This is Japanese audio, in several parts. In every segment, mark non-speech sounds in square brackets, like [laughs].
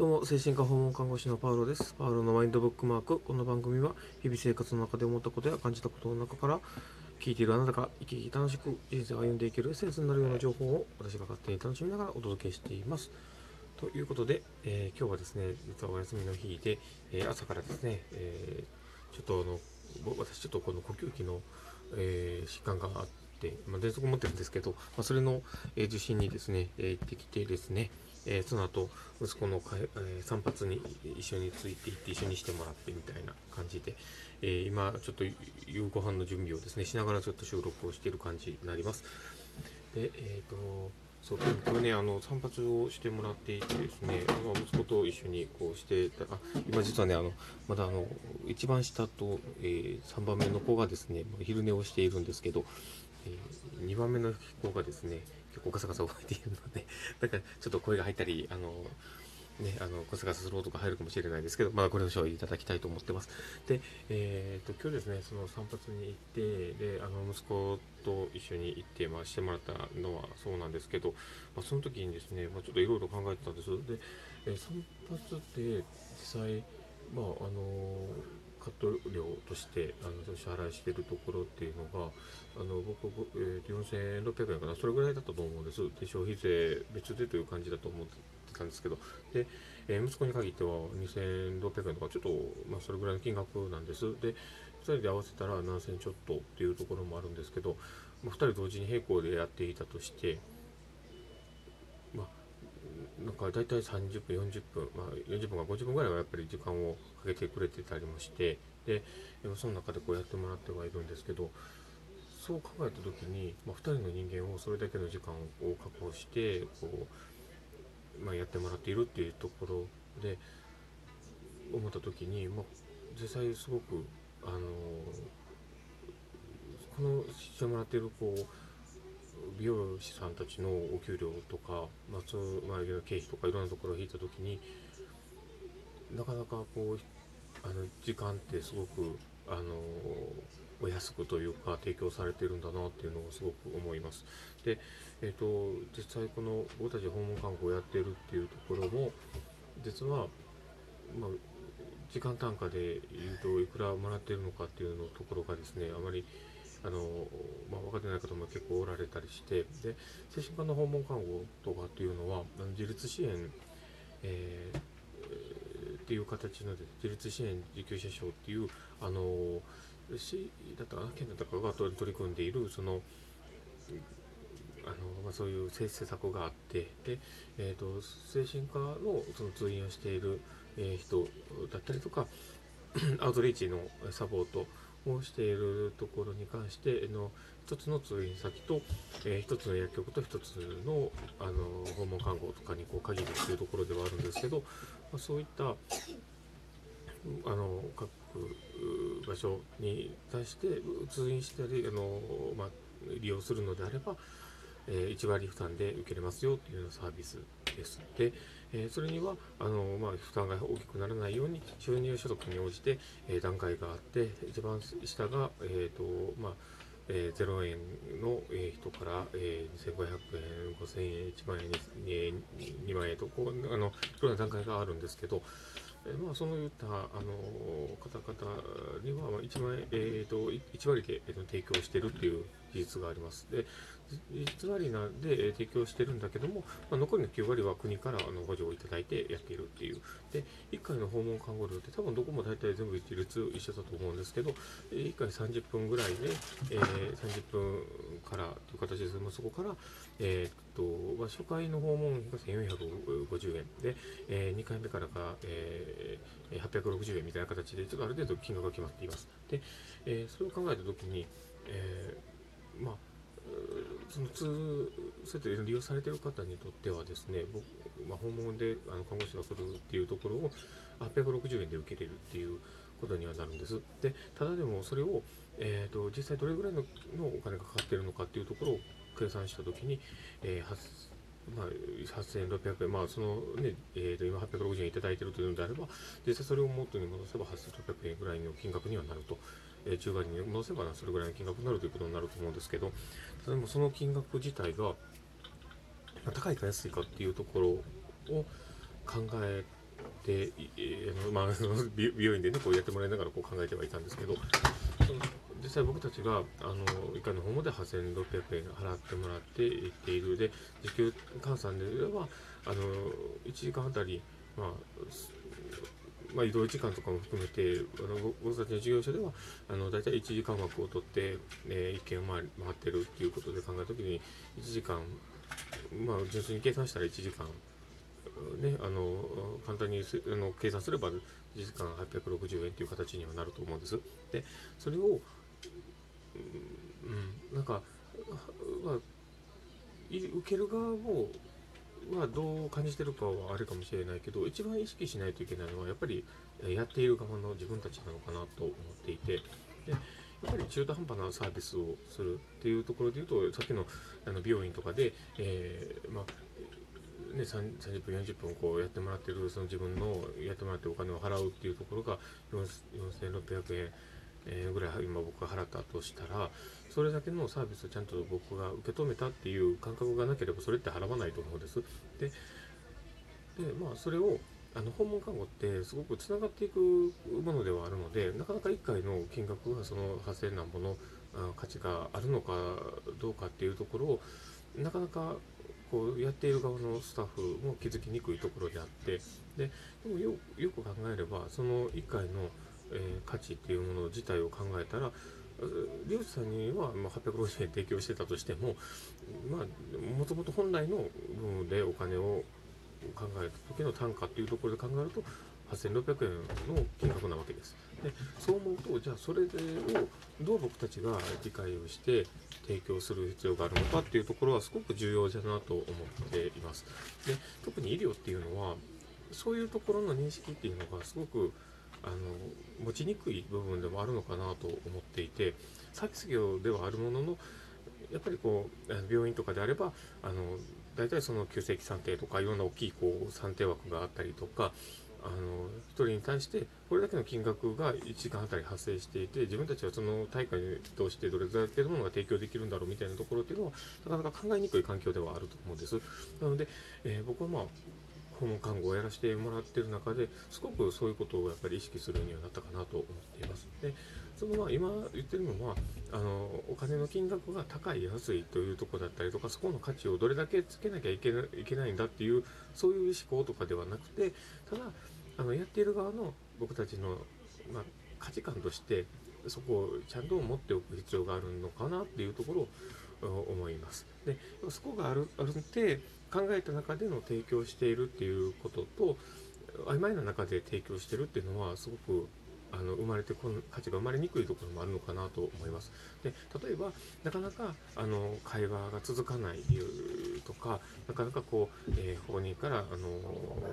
どうも、精神科訪問看護師のパウロです。パウロのマインドブックマーク。この番組は、日々生活の中で思ったことや感じたことの中から、聞いているあなたが生き生き楽しく人生を歩んでいけるエッセンスになるような情報を私が勝手に楽しみながらお届けしています。ということで、えー今日はですね、実はお休みの日で、えー朝からですね、えーちょっとあの、私ちょっとこの呼吸器の、え疾患があって、まあ、喘息持ってるんですけど、まあ、それの、え受診にですね、え行ってきてですね、えーその後息子のかえー散髪に一緒について行って一緒にしてもらってみたいな感じで、えー今ちょっと夕ご飯の準備をですねしながらちょっと収録をしている感じになります。でえっ、とそう今日ねあの散髪をしてもらっていてですね息子と一緒にこうしてたあ今実はねあのまだあの一番下と、え3番目の子がですね昼寝をしているんですけど、え2番目の子がですね結構ガサガサ動いているので [laughs] だかちょっと声が入ったりあのね、あのガサガサする音が入るかもしれないですけど、まだご了承いただきたいと思ってます。で、えー、と今日ですね、その散髪に行って、で、あの息子と一緒に行って、まあ、してもらったのはそうなんですけど、まあ、その時にですね、まあ、ちょっといろいろ考えてたんです。で、えー散髪って実際、まあ、あのカット料としてあの支払いしているところっていうのがあの僕、えー、4600円かな。それぐらいだったと思うんです。で消費税別でという感じだと思ってたんですけど。で、えー息子に限っては2600円とかちょっと、まあ、それぐらいの金額なんです。で2人で合わせたら7000ちょっとっていうところもあるんですけど、まあ、2人同時に並行でやっていたとしてなんか大体30分、40分、まあ、40分か50分ぐらいはやっぱり時間をかけてくれてたりもして、で、その中でこうやってもらってはいるんですけど、そう考えたときに、まあ、2人の人間をそれだけの時間を確保して、こう、まあ、やってもらっているっていうところで、思ったときに、まあ、実際すごく、あのこのしてもらっているこう美容師さんたちのお給料とか、まあそうまあ、いろいろ経費とかいろんなところを引いたときになかなかこうあの時間ってすごくあのお安くというか提供されてるんだなっていうのをすごく思います。で、えっと実際この僕たち訪問看護をやってるっていうところも実は、まあ、時間単価で言うといくらもらってるのかっていうのところがですねあまりあの、まあ、分かってない方も結構おられたりしてで精神科の訪問看護とかっていうのは自立支援、えーえっていう形ので自立支援受給者証っていうあの市だったかな県だったかが取り組んでいるそのあの、まあ、そういう施策があってで、えー、と精神科のその通院をしている、えー人だったりとか [clears throat] アウトリーチのサポートをしているところに関してあの一つの通院先と、えー一つの薬局と一つのあの訪問看護とかにこう限るっていうところではあるんですけど、まあ、そういったあの各場所に対して通院したりあの、まあ、利用するのであれば、えー1割負担で受けれますよっていうサービスです。で、えーそれにはあの、まあ、負担が大きくならないように収入所得に応じて、えー段階があって一番下が、えーとまあえー0円の、え人から、えー2500円、5000円、1万円に、えー2万円とこうあのいろんな段階があるんですけど、えーまあ、そのいった、あの方々には、まあ、1万円、えー、と1割で、えーと提供しているっていう事実があります。で1割なんで、え提供してるんだけども、まあ、残りの9割は国からあの補助をいただいてやっているっていう。で、1回の訪問看護料って多分どこも大体全部一律一緒だと思うんですけど、1回30分ぐらいで、えー30分からという形ですまあ、そこから、えーっとまあ、初回の訪問が1450円で、え2回目からが、えー860円みたいな形で、ちょっとある程度金額が決まっています。で、えそれを考えたときに、えまあ、その通そうやって利用されている方にとってはですね、僕まあ、訪問であの看護師が来るっていうところを860円で受けれるっていうことにはなるんです。で、ただでもそれを、えー、と実際どれぐらいののお金がかかっているのかっていうところを計算したときに、えーまあ、8600円、まあそのねえー、と今860円いただいているというのであれば、実際それを元に戻せば8600円ぐらいの金額にはなると、えー、10割に戻せばそれぐらいの金額になるということになると思うんですけど、ただでもその金額自体が、まあ高いか安いかっていうところを考えで、えー、まあ、[laughs] 美容院でねこうやってもらいながらこう考えてはいたんですけどその実際僕たちがあの以下の方まで8600円払ってもらっていっているで時給換算ではあの1時間あたり、まあまあ、移動時間とかも含めてあの僕たちの事業所ではあの大体1時間枠を取って、えー、一軒を回回ってるっていうことで考えた時に1時間まあ純粋に計算したら1時間ね、あの簡単にあの計算すれば1時間860円という形にはなると思うんです。でそれを、うん、なんか、まあ、受ける側も、まあ、どう感じてるかはあれかもしれないけど一番意識しないといけないのはやっぱりやっている側の自分たちなのかなと思っていて。でやっぱり中途半端なサービスをするっていうところで言うとさっきのあの美容院とかで、えー、まあ、ね、30分40分こうやってもらってるその自分のやってもらってお金を払うっていうところが4600円、え、ぐらい今僕が払ったとしたらそれだけのサービスをちゃんと僕が受け止めたっていう感覚がなければそれって払わないと思うんです。ででまあそれをあの訪問看護ってすごくつながっていくものではあるのでなかなか1回の金額がその8000何本の価値があるのかどうかっていうところをなかなかこうやっている側のスタッフも気づきにくいところであってででもよく考えればその1回の、えー、価値っていうもの自体を考えたら漁師さんには850円提供してたとしてもまあもともと本来の部分でお金を考えた時の単価っていうところで考えると8600円の金額なわけです。でそう思うとじゃあそれをどう僕たちが理解をして提供する必要があるのかっていうところはすごく重要だなと思っています。で特に医療っていうのはそういうところの認識っていうのがすごくあの持ちにくい部分でもあるのかなと思っていてサービス業ではあるもののやっぱりこう病院とかであればあの大体その急性期算定とかいろんな大きいこう算定枠があったりとかあの1人に対してこれだけの金額が1時間あたり発生していて自分たちはその大会としてどれだけのものが提供できるんだろうみたいなところっていうのはなかなか考えにくい環境ではあると思うんです。なので、えー、僕はまあ訪問看護をやらせてもらってる中ですごくそういうことをやっぱり意識するようにはなったかなと思っています。でそのまあ今言ってるのはあのお金の金額が高い安いというとこだったりとかそこの価値をどれだけつけなきゃいけないけないんだっていうそういう思考とかではなくてただあのやっている側の僕たちの、まあ、価値観としてそこをちゃんと持っておく必要があるのかなっていうところを思います。でそこがあるあるって考えた中での提供しているっていうことと曖昧な中で提供してるっていうのはすごくあの生まれてこの価値が生まれにくいところもあるのかなと思います。で例えばなかなかあの会話が続かない理由とかなかなかこう、えー、法人からあの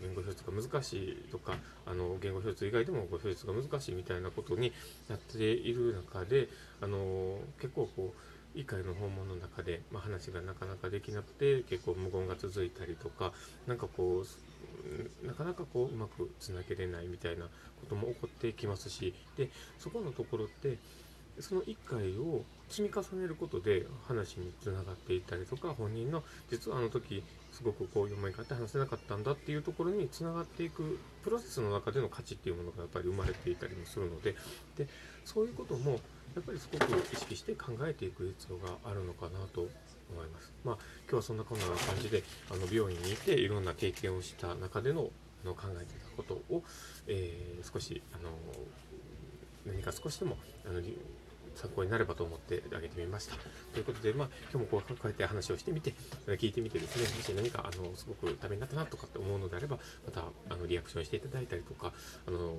言語表出が難しいとかあの言語表出以外でも語表出が難しいみたいなことになっている中であの結構こう1回の訪問の中で、まあ、話がなかなかできなくて結構無言が続いたりとか何かこうなかなかこううまくつなげれないみたいなことも起こってきますしでそこのところってその1回を積み重ねることで話につながっていったりとか本人の実はあの時すごくこういう思い方話せなかったんだっていうところにつながっていくプロセスの中での価値っていうものがやっぱり生まれていたりもするのででそういうこともやっぱりすごく意識して考えていく必要があるのかなと思います。まあ、今日はそんなこんな感じであの病院にいていろんな経験をした中でのあの考えていたことを、えー、少しあの何か少しでもあの参考になればと思ってあげてみました。ということで、まあ、今日もこうやって話をしてみて、聞いてみてですね、もし何かあのすごくためになったなとかって思うのであれば、またあのリアクションしていただいたりとか、あの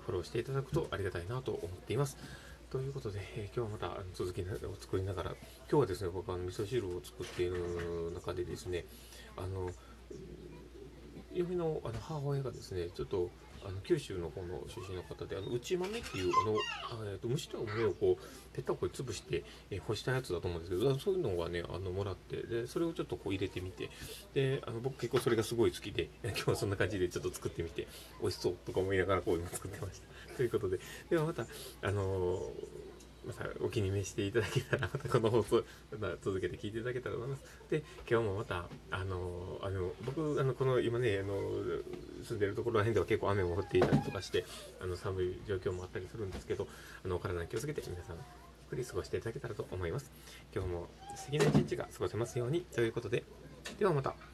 フォローしていただくとありがたいなと思っています。ということで、えー、今日はまた続きを作りながら、今日はですね、僕は味噌汁を作っている中でですね、あの、嫁のあの母親がですね、ちょっとあの九州の方の出身の方で、あの内豆っていうあの、えーと、虫と豆をこうペッタコに潰して、えー、干したやつだと思うんですけど、そういうのがね、あのもらって、でそれをちょっとこう入れてみて、であの僕結構それがすごい好きで、[laughs] 今日はそんな感じでちょっと作ってみて、美味しそうとか思いながらこういうの作ってました。ということで、ではまた、あのーまたお気に召していただけたら、またこの放送、また続けて聞いていただけたらと思います。で、今日もまた、あの、あの、僕、あの、この今ね、あの、住んでるところら辺では結構雨も降っていたりとかして、あの、寒い状況もあったりするんですけど、あの、お体に気をつけて皆さん、ゆっくり過ごしていただけたらと思います。今日も素敵な一日が過ごせますようにということで、ではまた。